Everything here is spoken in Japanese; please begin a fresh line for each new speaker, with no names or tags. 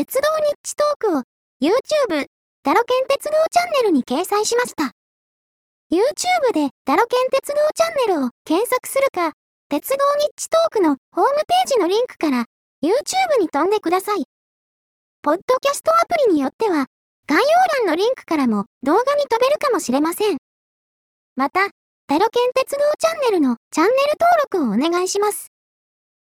鉄道ニッチトークを YouTube、ダロケン鉄道チャンネルに掲載しました。YouTube でダロケン鉄道チャンネルを検索するか、鉄道ニッチトークのホームページのリンクから YouTube に飛んでください。ポッドキャストアプリによっては、概要欄のリンクからも動画に飛べるかもしれません。また、ダロケン鉄道チャンネルのチャンネル登録をお願いします。